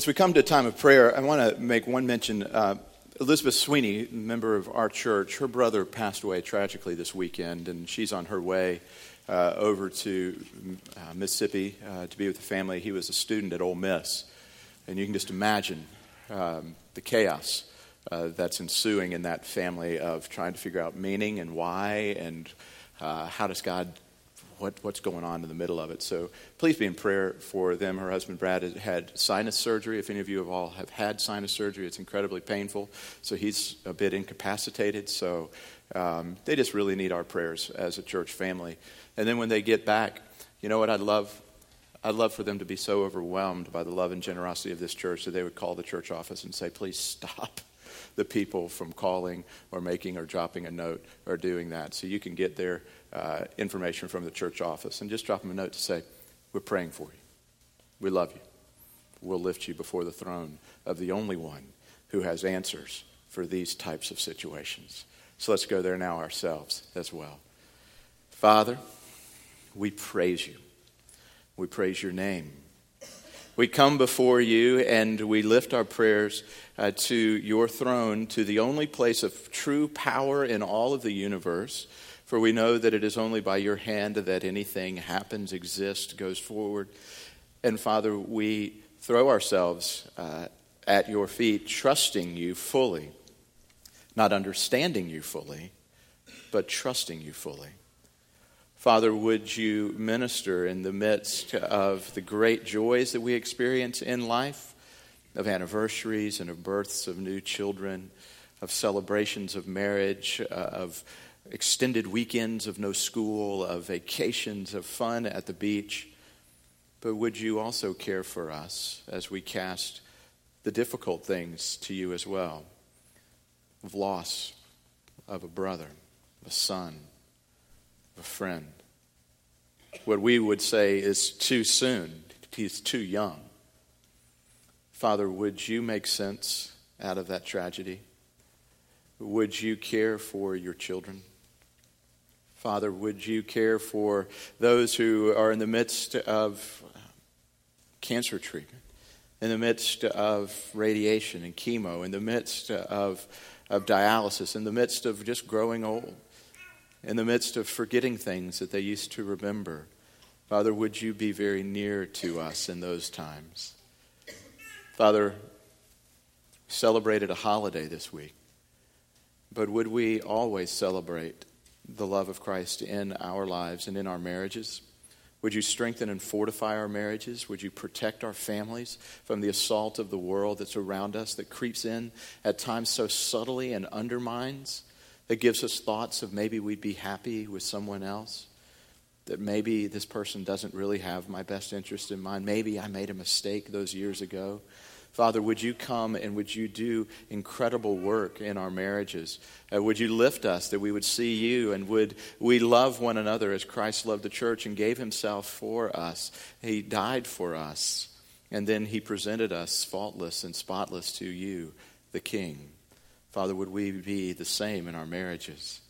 As we come to a time of prayer, I want to make one mention. Uh, Elizabeth Sweeney, member of our church, her brother passed away tragically this weekend, and she's on her way uh, over to uh, Mississippi uh, to be with the family. He was a student at Ole Miss, and you can just imagine um, the chaos uh, that's ensuing in that family of trying to figure out meaning and why, and uh, how does God what, what's going on in the middle of it. So please be in prayer for them. Her husband Brad had sinus surgery. If any of you have all have had sinus surgery, it's incredibly painful. So he's a bit incapacitated. So um, they just really need our prayers as a church family. And then when they get back, you know what I'd love? I'd love for them to be so overwhelmed by the love and generosity of this church that they would call the church office and say, please stop the people from calling or making or dropping a note or doing that. So you can get their uh, information from the church office and just drop them a note to say, We're praying for you. We love you. We'll lift you before the throne of the only one who has answers for these types of situations. So let's go there now ourselves as well. Father, we praise you. We praise your name. We come before you and we lift our prayers uh, to your throne, to the only place of true power in all of the universe. For we know that it is only by your hand that anything happens, exists, goes forward. And Father, we throw ourselves uh, at your feet, trusting you fully, not understanding you fully, but trusting you fully. Father, would you minister in the midst of the great joys that we experience in life, of anniversaries and of births of new children, of celebrations of marriage, uh, of extended weekends of no school, of vacations of fun at the beach. But would you also care for us as we cast the difficult things to you as well? Of loss of a brother, a son, a friend. What we would say is too soon, he's too young. Father, would you make sense out of that tragedy? Would you care for your children? Father, would you care for those who are in the midst of cancer treatment, in the midst of radiation and chemo, in the midst of, of dialysis, in the midst of just growing old? in the midst of forgetting things that they used to remember. Father, would you be very near to us in those times? Father, celebrated a holiday this week, but would we always celebrate the love of Christ in our lives and in our marriages? Would you strengthen and fortify our marriages? Would you protect our families from the assault of the world that's around us that creeps in at times so subtly and undermines? that gives us thoughts of maybe we'd be happy with someone else, that maybe this person doesn't really have my best interest in mind. Maybe I made a mistake those years ago. Father, would you come and would you do incredible work in our marriages? Uh, would you lift us that we would see you and would we love one another as Christ loved the church and gave himself for us? He died for us, and then he presented us faultless and spotless to you, the King. Father, would we be the same in our marriages?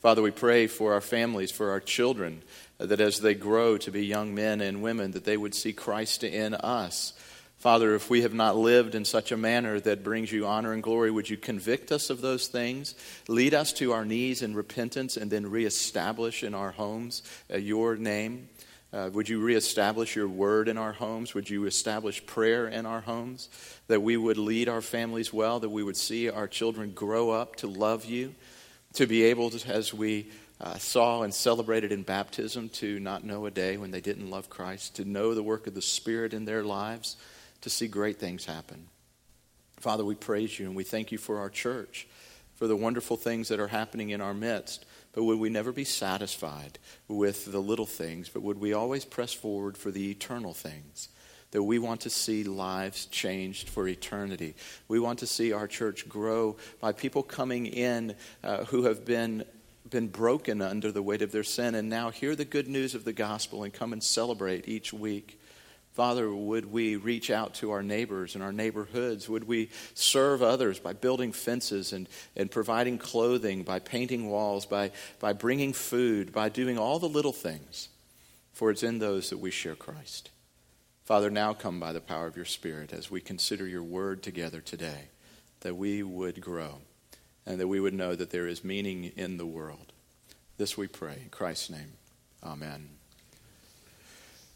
Father, we pray for our families, for our children, that as they grow to be young men and women, that they would see Christ in us. Father, if we have not lived in such a manner that brings you honor and glory, would you convict us of those things? Lead us to our knees in repentance and then reestablish in our homes uh, your name. Uh, would you reestablish your word in our homes? Would you establish prayer in our homes? That we would lead our families well, that we would see our children grow up to love you, to be able to, as we uh, saw and celebrated in baptism, to not know a day when they didn't love Christ, to know the work of the Spirit in their lives, to see great things happen. Father, we praise you and we thank you for our church, for the wonderful things that are happening in our midst. But would we never be satisfied with the little things, but would we always press forward for the eternal things? That we want to see lives changed for eternity. We want to see our church grow by people coming in uh, who have been been broken under the weight of their sin and now hear the good news of the gospel and come and celebrate each week. Father, would we reach out to our neighbors and our neighborhoods? Would we serve others by building fences and, and providing clothing, by painting walls, by, by bringing food, by doing all the little things? For it's in those that we share Christ. Father, now come by the power of your Spirit as we consider your word together today, that we would grow and that we would know that there is meaning in the world. This we pray. In Christ's name, amen.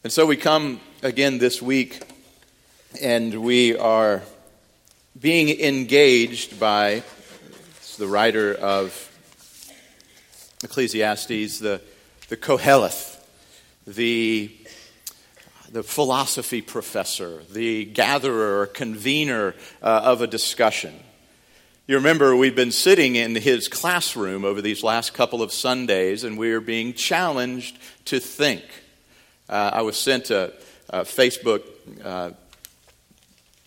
And so we come again this week, and we are being engaged by the writer of Ecclesiastes, the, the Koheleth, the the philosophy professor, the gatherer convener uh, of a discussion. You remember we've been sitting in his classroom over these last couple of Sundays, and we are being challenged to think. Uh, I was sent a, a Facebook uh,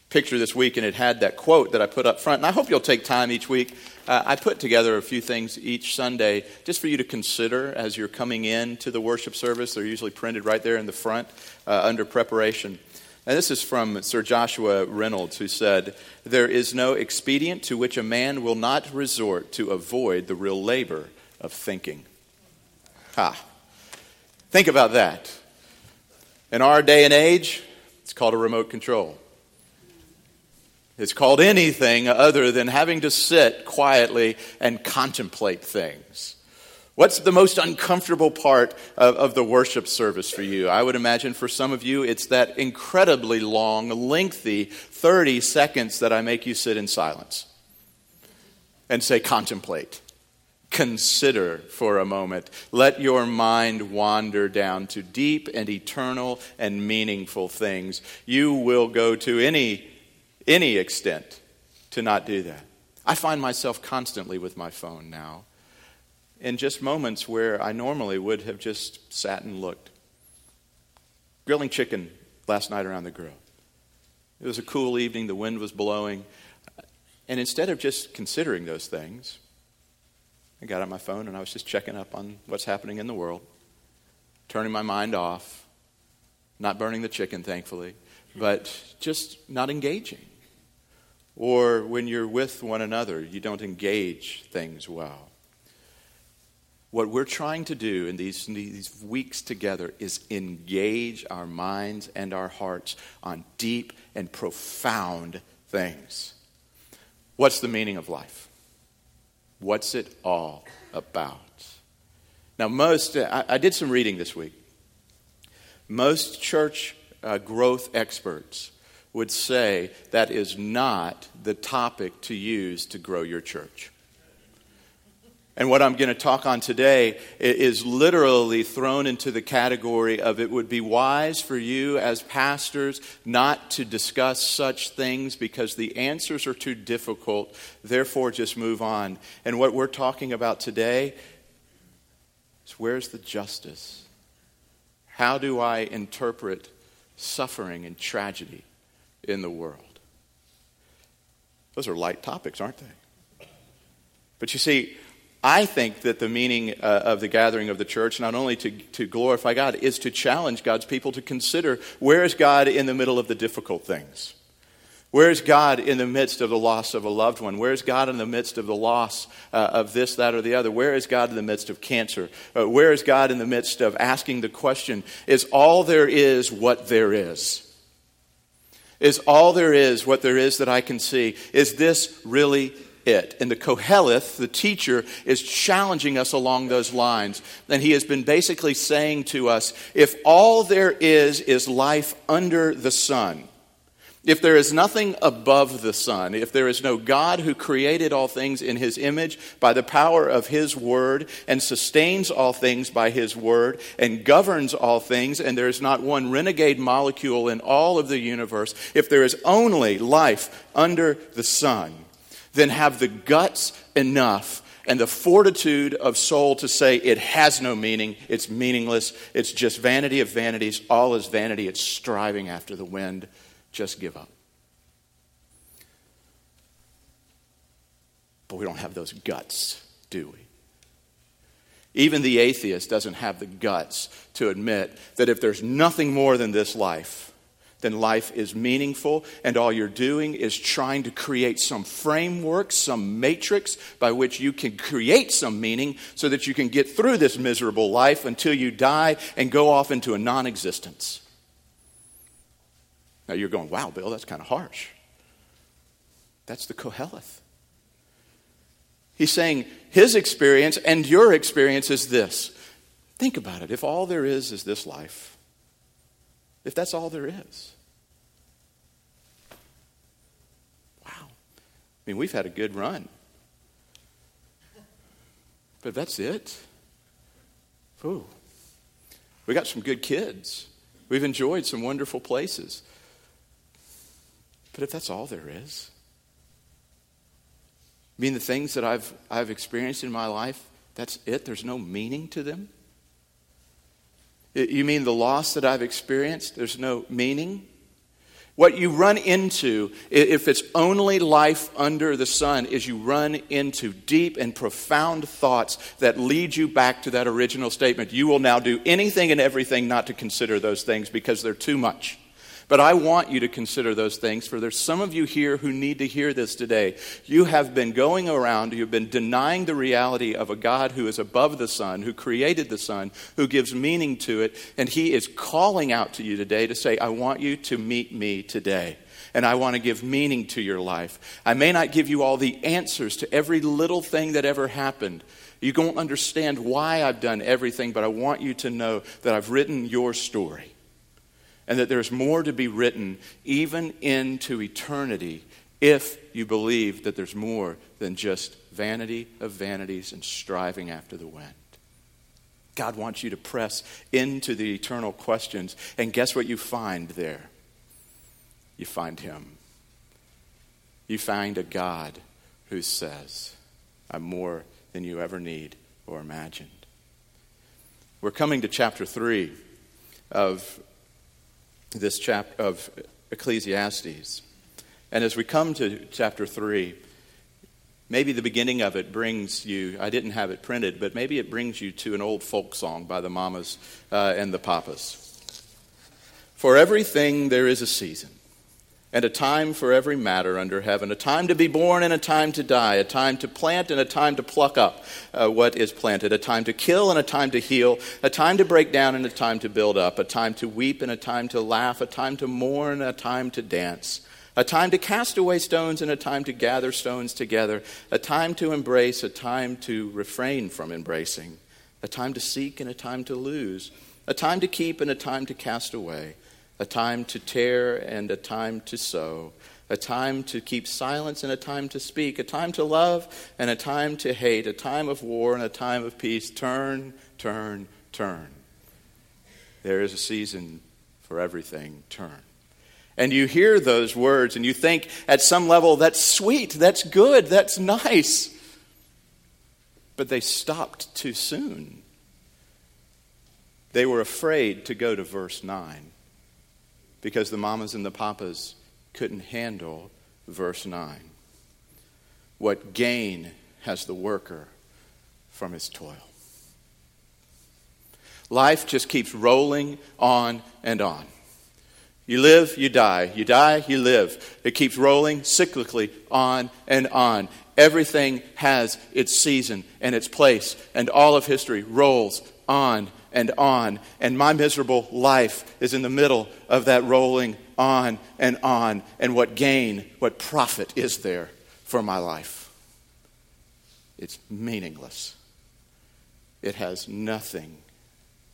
picture this week, and it had that quote that I put up front. And I hope you'll take time each week. Uh, I put together a few things each Sunday just for you to consider as you're coming in to the worship service. They're usually printed right there in the front uh, under preparation. And this is from Sir Joshua Reynolds, who said, There is no expedient to which a man will not resort to avoid the real labor of thinking. Ha. Think about that. In our day and age, it's called a remote control. It's called anything other than having to sit quietly and contemplate things. What's the most uncomfortable part of, of, the worship service for you? I would imagine for some of you, it's that incredibly long, lengthy 30 seconds that I make you sit in silence and say, contemplate. Consider for a moment. Let your mind wander down to deep and eternal and meaningful things. You will go to any any extent to not do that. I find myself constantly with my phone now in just moments where I normally would have just sat and looked. Grilling chicken last night around the grill. It was a cool evening, the wind was blowing. And instead of just considering those things, I got on my phone and I was just checking up on what's happening in the world, turning my mind off, not burning the chicken, thankfully, but just not engaging. Or when you're with one another, you don't engage things well. What we're trying to do in these, in these weeks together is engage our minds and our hearts on deep and profound things. What's the meaning of life? What's it all about? Now, most, I, I did some reading this week. Most church uh, growth experts would say that is not the topic to use to grow your church. And what I'm going to talk on today is literally thrown into the category of it would be wise for you as pastors not to discuss such things because the answers are too difficult, therefore, just move on. And what we're talking about today is where's the justice? How do I interpret suffering and tragedy? in the world. Those are light topics, aren't they? But you see, I think that the meaning uh, of the gathering of the church, not only to, to glorify God, is to challenge God's people to consider where is God in the middle of the difficult things? Where is God in the midst of the loss of a loved one? Where is God in the midst of the loss uh, of this, that, or the other? Where is God in the midst of cancer? Uh, where is God in the midst of asking the question, is all there is what there is? Is all there is what there is that I can see? Is this really it? And the Koheleth, the teacher, is challenging us along those lines. And he has been basically saying to us if all there is is life under the sun, if there is nothing above the sun, if there is no God who created all things in his image by the power of his word and sustains all things by his word and governs all things, and there is not one renegade molecule in all of the universe, if there is only life under the sun, then have the guts enough and the fortitude of soul to say it has no meaning, it's meaningless, it's just vanity of vanities, all is vanity, it's striving after the wind just give up. But we don't have those guts, do we? Even the atheist doesn't have the guts to admit that if there's nothing more than this life, then life is meaningful, and all you're doing is trying to create some framework, some matrix by which you can create some meaning so that you can get through this miserable life until you die and go off into a non existence. Now you're going, wow, Bill, that's kind of harsh. That's the Koheleth. He's saying his experience and your experience is this. Think about it. If all there is is this life, if that's all there is, wow. I mean, we've had a good run. But that's it. Ooh. We got some good kids. We've enjoyed some wonderful places. But if that's all there is, I mean, the things that I've, I've experienced in my life, that's it? There's no meaning to them? You mean the loss that I've experienced, there's no meaning? What you run into, if it's only life under the sun, is you run into deep and profound thoughts that lead you back to that original statement. You will now do anything and everything not to consider those things because they're too much. But I want you to consider those things, for there's some of you here who need to hear this today. You have been going around, you've been denying the reality of a God who is above the sun, who created the sun, who gives meaning to it, and He is calling out to you today to say, I want you to meet me today and I want to give meaning to your life. I may not give you all the answers to every little thing that ever happened. You don't understand why I've done everything, but I want you to know that I've written your story and that there's more to be written even into eternity if you believe that there's more than just vanity of vanities and striving after the wind. God wants you to press into the eternal questions, and guess what you find there? You find Him. You find a God who says, I'm more than you ever need or imagined. We're coming to chapter 3 of this chapter of Ecclesiastes. And as we come to chapter 3, maybe the beginning of it brings you, I didn't have it printed, but maybe it brings you to an old folk song by the mamas uh, and the papas. For everything there is a season and a time for every matter under heaven, a time to be born and a time to die, a time to plant and a time to pluck up uh, what is planted, a time to kill and a time to heal, a time to break down and a time to build up, a time to weep and a time to laugh, a time to mourn a time to dance. A time to cast away stones and a time to gather stones together, a time to embrace, a time to refrain from embracing, a time to seek and a time to lose, a time to keep and a time to cast away, a time to tear and a time to sow, a time to keep silence and a time to speak, a time to love and a time to hate, a time of war and a time of peace. Turn, turn, turn. There is a season for everything. Turn. And you hear those words and you think at some level, that's sweet, that's good, that's nice. But they stopped too soon. They were afraid to go to verse 9 because the mamas and the papas couldn't handle verse 9. What gain has the worker from his toil? Life just keeps rolling on and on. You live, you die. You die, you live. It keeps rolling cyclically on and on. Everything has its season and its place, and all of history rolls on and on. And my miserable life is in the middle of that rolling on and on. And what gain, what profit is there for my life? It's meaningless. It has nothing,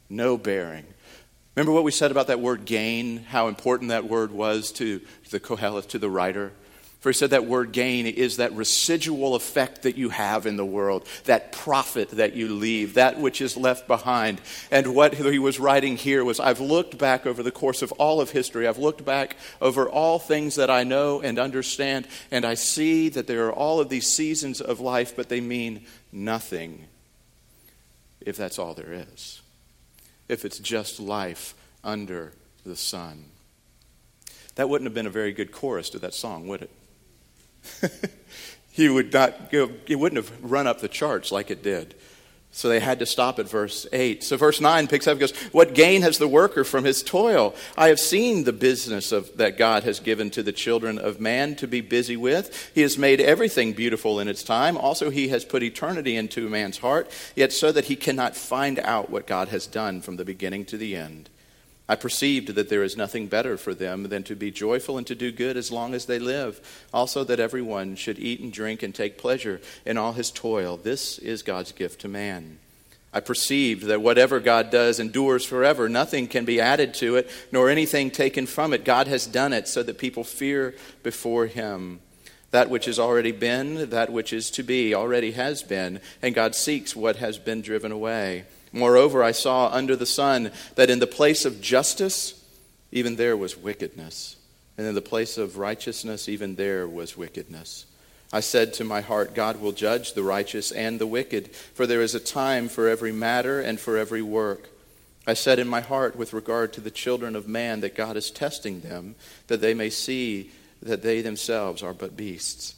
no bearing. Remember what we said about that word gain, how important that word was to the Koheleth, to the writer? For he said that word gain is that residual effect that you have in the world, that profit that you leave, that which is left behind. And what he was writing here was I've looked back over the course of all of history, I've looked back over all things that I know and understand, and I see that there are all of these seasons of life, but they mean nothing if that's all there is, if it's just life under the sun. That wouldn't have been a very good chorus to that song, would it? he would not go, it wouldn't have run up the charts like it did. So they had to stop at verse 8. So verse 9 picks up and goes, What gain has the worker from his toil? I have seen the business of, that God has given to the children of man to be busy with. He has made everything beautiful in its time. Also, he has put eternity into man's heart, yet so that he cannot find out what God has done from the beginning to the end. I perceived that there is nothing better for them than to be joyful and to do good as long as they live. Also, that everyone should eat and drink and take pleasure in all his toil. This is God's gift to man. I perceived that whatever God does endures forever. Nothing can be added to it, nor anything taken from it. God has done it so that people fear before him. That which has already been, that which is to be, already has been, and God seeks what has been driven away. Moreover, I saw under the sun that in the place of justice, even there was wickedness. And in the place of righteousness, even there was wickedness. I said to my heart, God will judge the righteous and the wicked, for there is a time for every matter and for every work. I said in my heart, with regard to the children of man, that God is testing them, that they may see that they themselves are but beasts.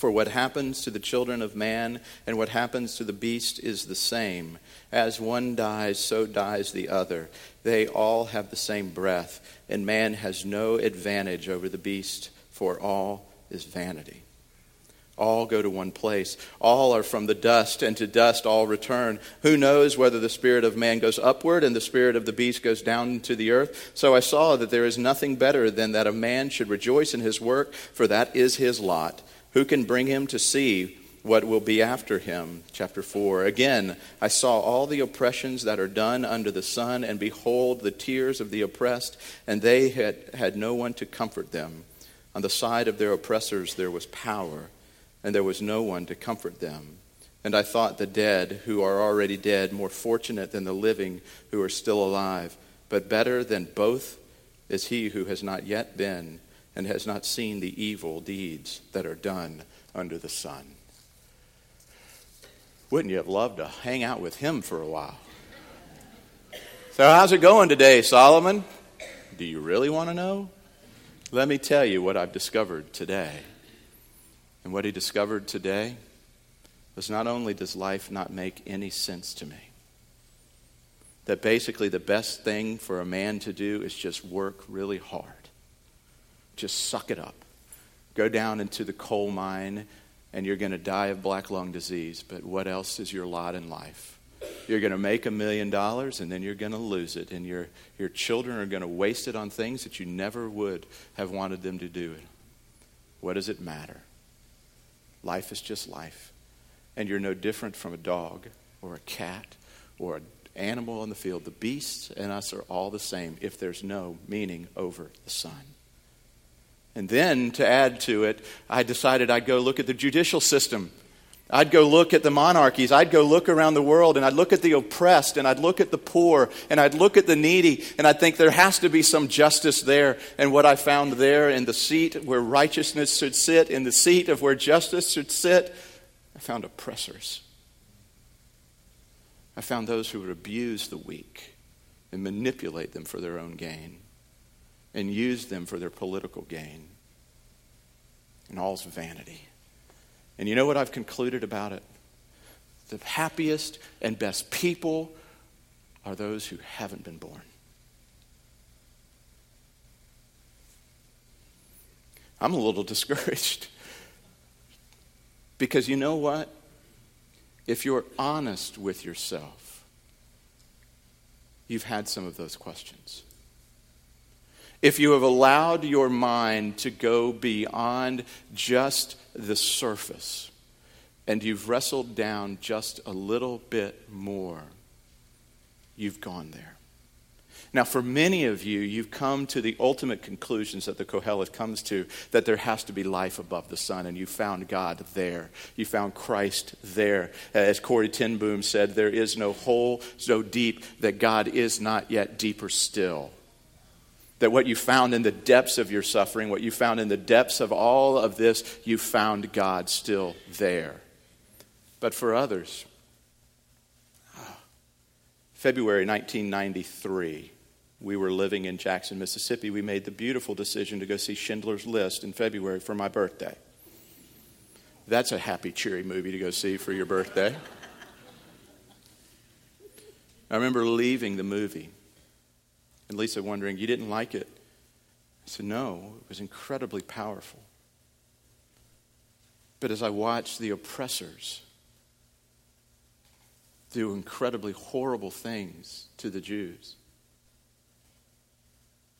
For what happens to the children of man and what happens to the beast is the same. As one dies, so dies the other. They all have the same breath, and man has no advantage over the beast, for all is vanity. All go to one place. All are from the dust, and to dust all return. Who knows whether the spirit of man goes upward and the spirit of the beast goes down to the earth? So I saw that there is nothing better than that a man should rejoice in his work, for that is his lot. Who can bring him to see what will be after him? Chapter 4. Again, I saw all the oppressions that are done under the sun, and behold, the tears of the oppressed, and they had, had no one to comfort them. On the side of their oppressors there was power, and there was no one to comfort them. And I thought the dead, who are already dead, more fortunate than the living who are still alive. But better than both is he who has not yet been and has not seen the evil deeds that are done under the sun. Wouldn't you have loved to hang out with him for a while? So, how's it going today, Solomon? Do you really want to know? Let me tell you what I've discovered today. And what he discovered today was not only does life not make any sense to me, that basically the best thing for a man to do is just work really hard just suck it up. Go down into the coal mine and you're going to die of black lung disease. But what else is your lot in life? You're going to make a million dollars and then you're going to lose it. And your, your children are going to waste it on things that you never would have wanted them to do. What does it matter? Life is just life. And you're no different from a dog or a cat or an animal in the field. The beasts and us are all the same if there's no meaning over the sun. And then to add to it, I decided I'd go look at the judicial system. I'd go look at the monarchies. I'd go look around the world and I'd look at the oppressed and I'd look at the poor and I'd look at the needy and I'd think there has to be some justice there. And what I found there in the seat where righteousness should sit, in the seat of where justice should sit, I found oppressors. I found those who would abuse the weak and manipulate them for their own gain and use them for their political gain. And all's vanity. And you know what I've concluded about it? The happiest and best people are those who haven't been born. I'm a little discouraged. Because you know what? If you're honest with yourself, you've had some of those questions if you have allowed your mind to go beyond just the surface and you've wrestled down just a little bit more, you've gone there. Now, for many of you, you've come to the ultimate conclusions that the Kohelet comes to that there has to be life above the sun, and you found God there. You found Christ there. As Corrie ten Boom said, there is no hole so deep that God is not yet deeper still that what you found in the depths of your suffering, what you found in the depths of all of this, you found God still there. But for others, ah, February 1993, we were living in Jackson, Mississippi. We made the beautiful decision to go see Schindler's List in February for my birthday. That's a happy, cheery movie to go see for your birthday. I remember leaving the movie and Lisa wondering, You didn't like it? I said, No, it was incredibly powerful. But as I watched the oppressors do incredibly horrible things to the Jews,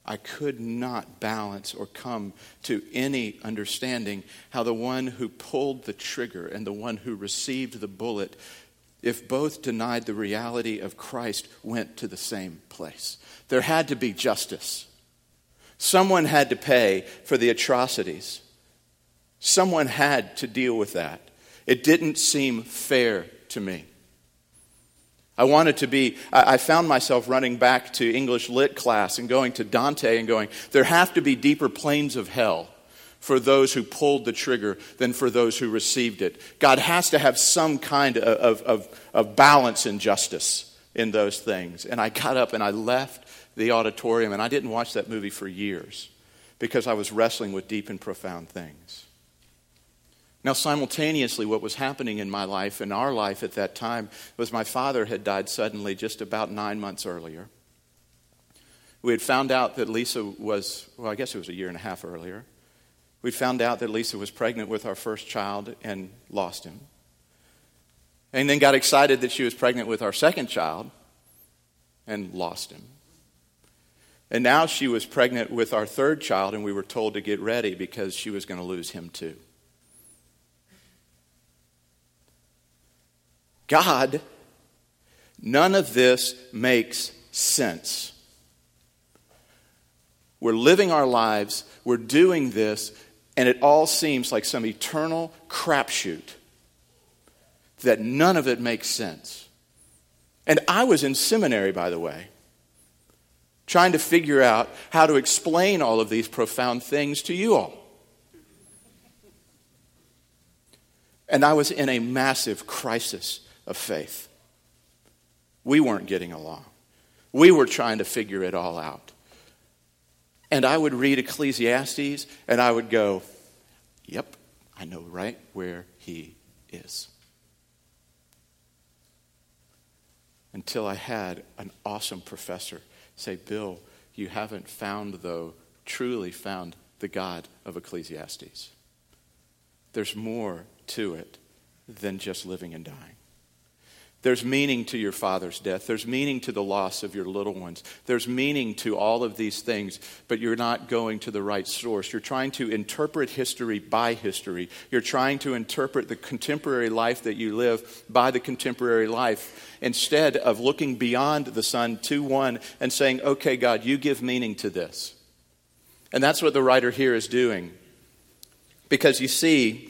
I could not balance or come to any understanding how the one who pulled the trigger and the one who received the bullet, if both denied the reality of Christ, went to the same place. There had to be justice. Someone had to pay for the atrocities. Someone had to deal with that. It didn't seem fair to me. I wanted to be, I found myself running back to English lit class and going to Dante and going, there have to be deeper planes of hell for those who pulled the trigger than for those who received it. God has to have some kind of, of, of balance and justice in those things. And I got up and I left the auditorium and I didn't watch that movie for years because I was wrestling with deep and profound things. Now, simultaneously, what was happening in my life, in our life at that time, was my father had died suddenly just about nine months earlier. We had found out that Lisa was, well, I guess it was a year and a half earlier. We found out that Lisa was pregnant with our first child and lost him. And then got excited that she was pregnant with our second child and lost him. And now she was pregnant with our third child, and we were told to get ready because she was going to lose him too. God, none of this makes sense. We're living our lives, we're doing this, and it all seems like some eternal crapshoot that none of it makes sense. And I was in seminary, by the way, trying to figure out how to explain all of these profound things to you all. And I was in a massive crisis of faith. We weren't getting along. We were trying to figure it all out. And I would read Ecclesiastes and I would go, Yep, I know right where he is. Until I had an awesome professor say, Bill, you haven't found, though, truly found the God of Ecclesiastes. There's more to it than just living and dying. There's meaning to your father's death. There's meaning to the loss of your little ones. There's meaning to all of these things, but you're not going to the right source. You're trying to interpret history by history. You're trying to interpret the contemporary life that you live by the contemporary life instead of looking beyond the sun to one and saying, okay, God, you give meaning to this. And that's what the writer here is doing. Because you see,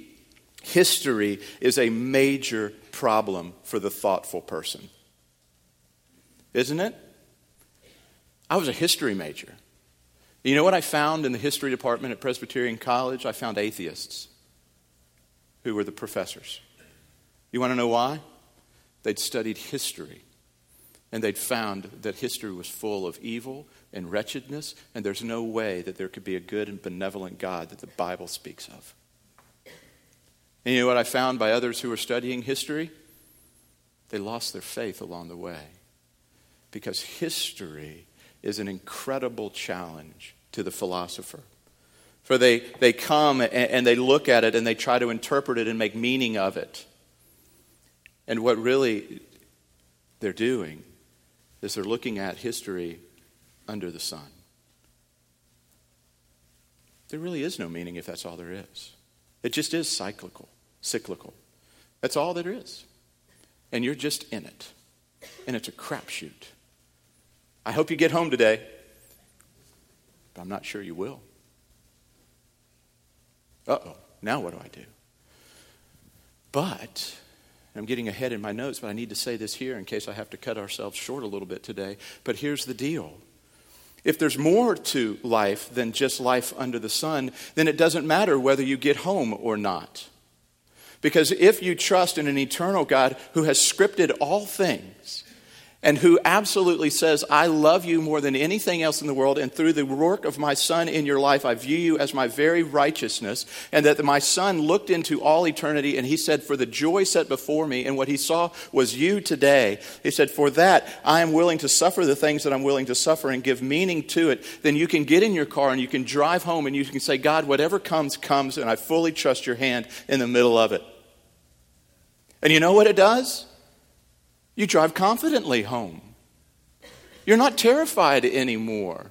history is a major problem for the thoughtful person. Isn't it? I was a history major. You know what I found in the history department at Presbyterian College? I found atheists who were the professors. You want to know why? They'd studied history and they'd found that history was full of evil and wretchedness, and there's no way that there could be a good and benevolent God that the Bible speaks of. And you know what I found by others who were studying history? They lost their faith along the way. Because history is an incredible challenge to the philosopher. For they, they come and, and they look at it and they try to interpret it and make meaning of it. And what really they're doing is they're looking at history under the sun. There really is no meaning if that's all there is. It just is cyclical, cyclical. That's all there is. And you're just in it. And it's a crapshoot. I hope you get home today, but I'm not sure you will. Uh oh, now what do I do? But, I'm getting ahead in my notes, but I need to say this here in case I have to cut ourselves short a little bit today. But here's the deal if there's more to life than just life under the sun, then it doesn't matter whether you get home or not. Because if you trust in an eternal God who has scripted all things, and who absolutely says, I love you more than anything else in the world, and through the work of my Son in your life, I view you as my very righteousness, and that my Son looked into all eternity, and he said, For the joy set before me, and what he saw was you today. He said, For that I am willing to suffer the things that I'm willing to suffer and give meaning to it. Then you can get in your car and you can drive home and you can say, God, whatever comes, comes, and I fully trust your hand in the middle of it. And you know what it does? You drive confidently home. You're not terrified anymore.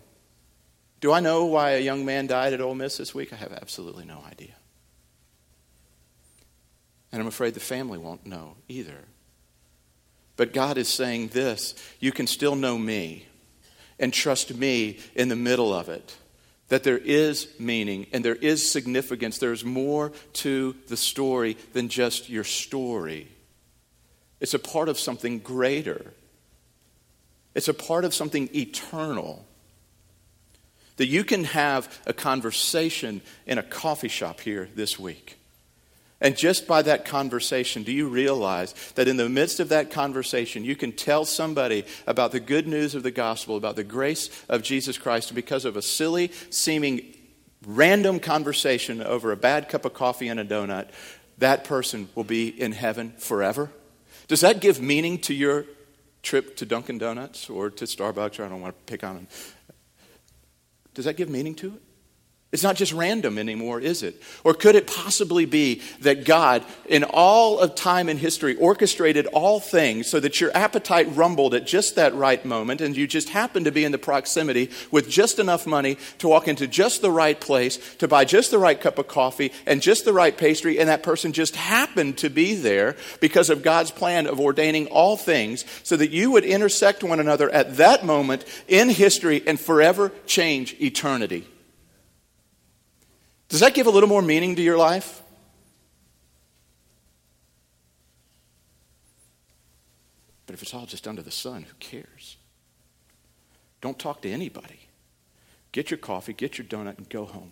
Do I know why a young man died at Ole Miss this week? I have absolutely no idea. And I'm afraid the family won't know either. But God is saying this you can still know me and trust me in the middle of it. That there is meaning and there is significance. There's more to the story than just your story. It's a part of something greater, it's a part of something eternal. That you can have a conversation in a coffee shop here this week and just by that conversation, do you realize that in the midst of that conversation, you can tell somebody about the good news of the gospel, about the grace of Jesus Christ, and because of a silly, seeming, random conversation over a bad cup of coffee and a donut, that person will be in heaven forever? Does that give meaning to your trip to Dunkin' Donuts or to Starbucks? Or I don't want to pick on them. Does that give meaning to it? It's not just random anymore, is it? Or could it possibly be that God, in all of time and history, orchestrated all things so that your appetite rumbled at just that right moment and you just happened to be in the proximity with just enough money to walk into just the right place, to buy just the right cup of coffee and just the right pastry, and that person just happened to be there because of God's plan of ordaining all things so that you would intersect one another at that moment in history and forever change eternity? Does that give a little more meaning to your life? But if it's all just under the sun, who cares? Don't talk to anybody. Get your coffee, get your donut, and go home.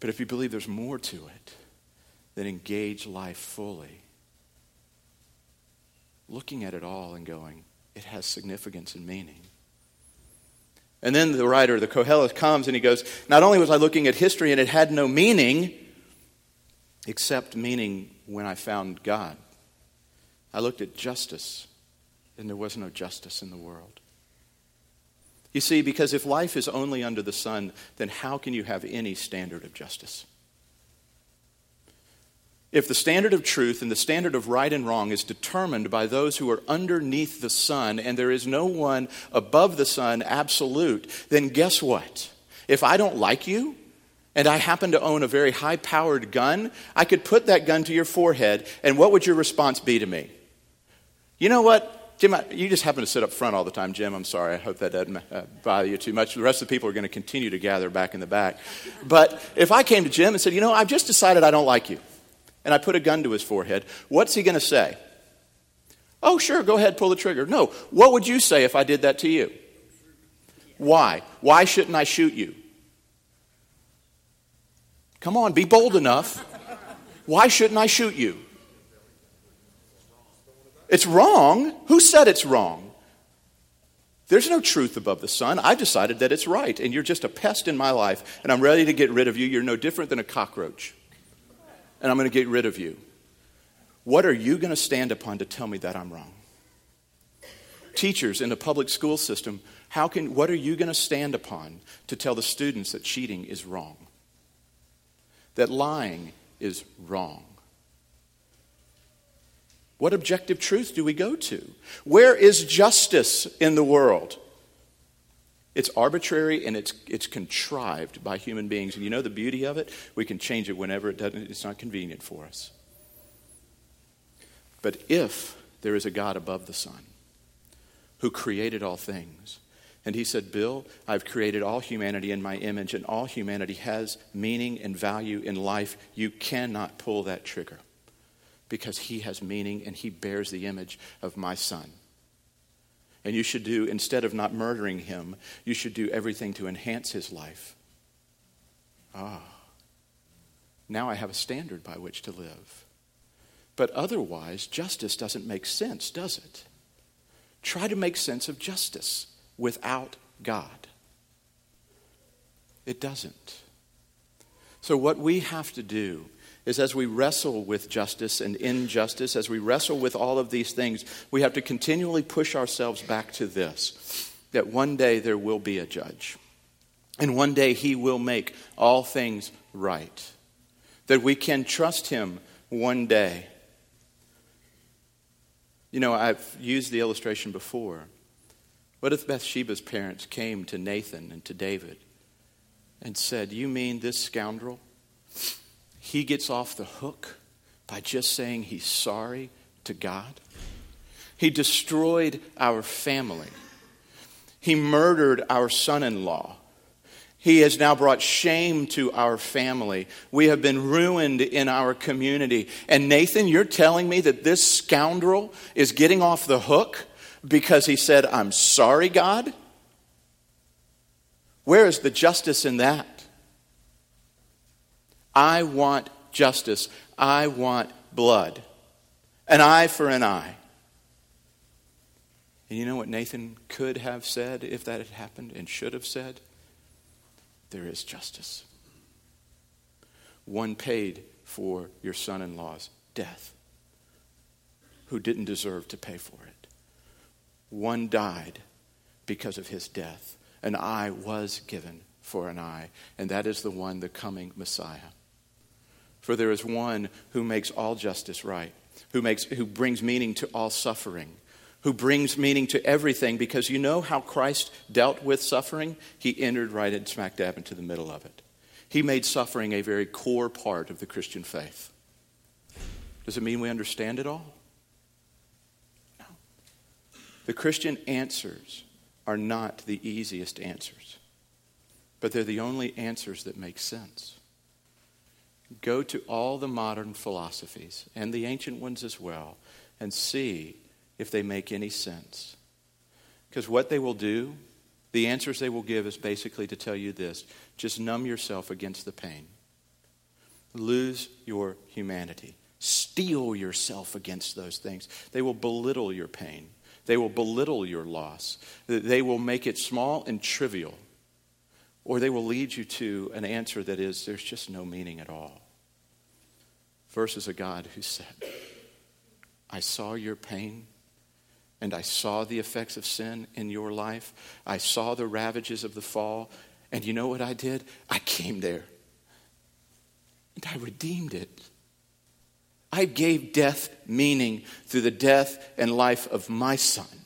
But if you believe there's more to it, then engage life fully. Looking at it all and going, it has significance and meaning. And then the writer, the Kohelet, comes and he goes, Not only was I looking at history and it had no meaning, except meaning when I found God, I looked at justice and there was no justice in the world. You see, because if life is only under the sun, then how can you have any standard of justice? If the standard of truth and the standard of right and wrong is determined by those who are underneath the sun and there is no one above the sun absolute, then guess what? If I don't like you and I happen to own a very high powered gun, I could put that gun to your forehead, and what would your response be to me? You know what? Jim, you just happen to sit up front all the time, Jim. I'm sorry. I hope that doesn't uh, bother you too much. The rest of the people are going to continue to gather back in the back. But if I came to Jim and said, You know, I've just decided I don't like you and I put a gun to his forehead, what's he going to say? Oh, sure, go ahead, pull the trigger. No, what would you say if I did that to you? Why? Why shouldn't I shoot you? Come on, be bold enough. Why shouldn't I shoot you? It's wrong. Who said it's wrong? There's no truth above the sun. I've decided that it's right, and you're just a pest in my life, and I'm ready to get rid of you. You're no different than a cockroach and I'm going to get rid of you. What are you going to stand upon to tell me that I'm wrong? Teachers in the public school system, how can, what are you going to stand upon to tell the students that cheating is wrong? That lying is wrong? What objective truth do we go to? Where is justice in the world? It's arbitrary and it's, it's contrived by human beings. And you know the beauty of it? We can change it whenever it doesn't, it's not convenient for us. But if there is a God above the sun who created all things, and he said, Bill, I've created all humanity in my image, and all humanity has meaning and value in life. You cannot pull that trigger because he has meaning and he bears the image of my son. And you should do, instead of not murdering him, you should do everything to enhance his life. Ah, now I have a standard by which to live. But otherwise, justice doesn't make sense, does it? Try to make sense of justice without God. It doesn't. So, what we have to do is as we wrestle with justice and injustice, as we wrestle with all of these things, we have to continually push ourselves back to this that one day there will be a judge. And one day he will make all things right. That we can trust him one day. You know, I've used the illustration before. What if Bathsheba's parents came to Nathan and to David and said, You mean this scoundrel? He gets off the hook by just saying he's sorry to God? He destroyed our family. He murdered our son in law. He has now brought shame to our family. We have been ruined in our community. And Nathan, you're telling me that this scoundrel is getting off the hook because he said, I'm sorry, God? Where is the justice in that? I want justice. I want blood. An eye for an eye. And you know what Nathan could have said if that had happened and should have said? There is justice. One paid for your son in law's death who didn't deserve to pay for it. One died because of his death. An eye was given for an eye, and that is the one, the coming Messiah. For there is one who makes all justice right, who, makes, who brings meaning to all suffering, who brings meaning to everything, because you know how Christ dealt with suffering? He entered right in smack dab into the middle of it. He made suffering a very core part of the Christian faith. Does it mean we understand it all? No. The Christian answers are not the easiest answers, but they're the only answers that make sense. Go to all the modern philosophies and the ancient ones as well and see if they make any sense. Because what they will do, the answers they will give is basically to tell you this just numb yourself against the pain, lose your humanity, steel yourself against those things. They will belittle your pain, they will belittle your loss, they will make it small and trivial. Or they will lead you to an answer that is, there's just no meaning at all. Versus a God who said, I saw your pain and I saw the effects of sin in your life. I saw the ravages of the fall. And you know what I did? I came there and I redeemed it. I gave death meaning through the death and life of my son.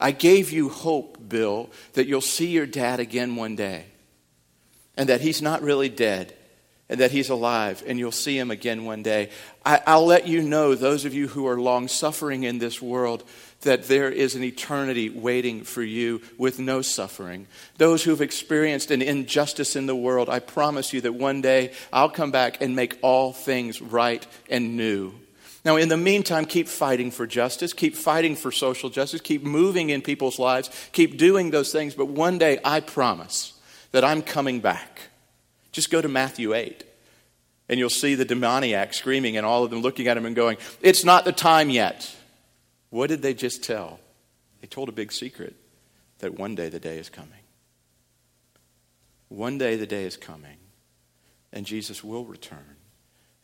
I gave you hope, Bill, that you'll see your dad again one day and that he's not really dead and that he's alive and you'll see him again one day. I, will let you know, those of you who are long suffering in this world, that there is an eternity waiting for you with no suffering. Those who have experienced an injustice in the world, I promise you that one day I'll come back and make all things right and new. Now, in the meantime, keep fighting for justice, keep fighting for social justice, keep moving in people's lives, keep doing those things. But one day, I promise that I'm coming back. Just go to Matthew 8, and you'll see the demoniac screaming, and all of them looking at him and going, It's not the time yet. What did they just tell? They told a big secret that one day the day is coming. One day the day is coming, and Jesus will return,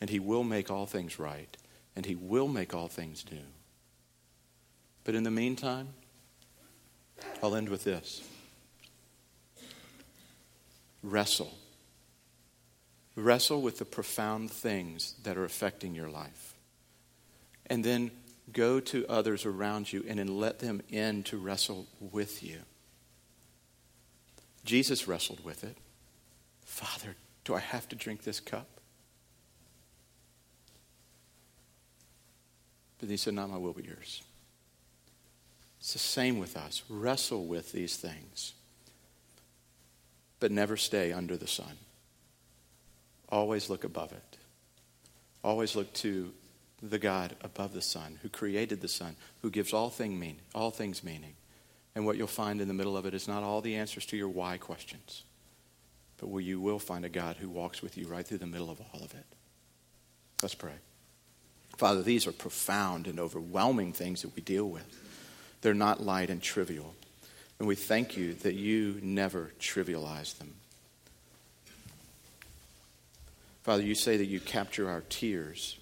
and he will make all things right and He will make all things new. But in the meantime, I'll end with this wrestle. Wrestle with the profound things that are affecting your life. And then go to others around you and then let them in to wrestle with you. Jesus wrestled with it. Father, do I have to drink this cup? But he said, Not my will, but yours. It's the same with us. Wrestle with these things, but never stay under the sun. Always look above it. Always look to the God above the sun, who created the sun, who gives all, thing mean, all things meaning. And what you'll find in the middle of it is not all the answers to your why questions, but where you will find a God who walks with you right through the middle of all of it. Let's pray. Father, these are profound and overwhelming things that we deal with. They're not light and trivial. And we thank you that you never trivialize them. Father, you say that you capture our tears.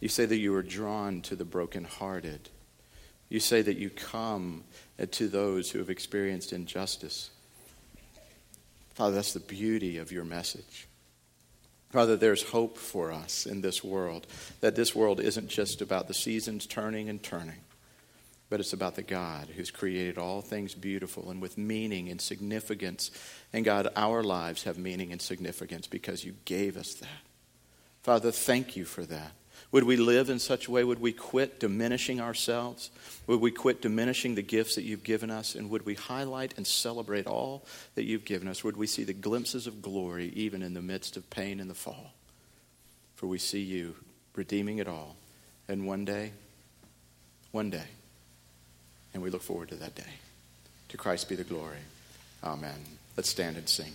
You say that you are drawn to the brokenhearted. You say that you come to those who have experienced injustice. Father, that's the beauty of your message. Father, there's hope for us in this world, that this world isn't just about the seasons turning and turning, but it's about the God who's created all things beautiful and with meaning and significance. And God, our lives have meaning and significance because you gave us that. Father, thank you for that. Would we live in such a way? Would we quit diminishing ourselves? Would we quit diminishing the gifts that you've given us? And would we highlight and celebrate all that you've given us? Would we see the glimpses of glory even in the midst of pain and the fall? For we see you redeeming it all. And one day, one day, and we look forward to that day. To Christ be the glory. Amen. Let's stand and sing.